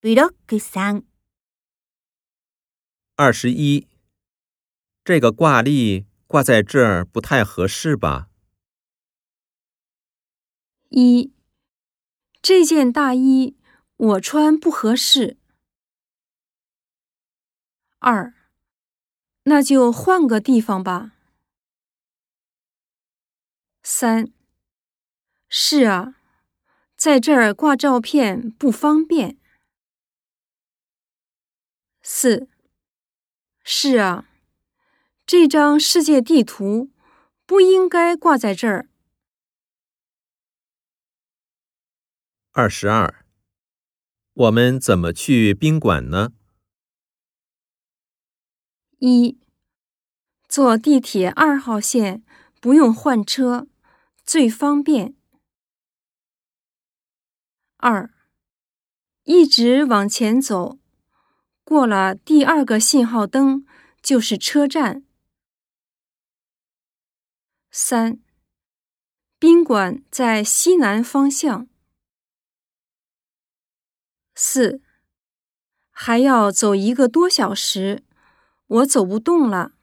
ブロック三、二十一，这个挂历挂在这儿不太合适吧？一，这件大衣我穿不合适。二，那就换个地方吧。三，是啊，在这儿挂照片不方便。 四，是啊，这张世界地图不应该挂在这儿。二十二，我们怎么去宾馆呢？一，坐地铁二号线不用换车，最方便。二，一直往前走，过了第二个信号灯就是车站。三，宾馆在西南方向。四，还要走一个多小时，我走不动了。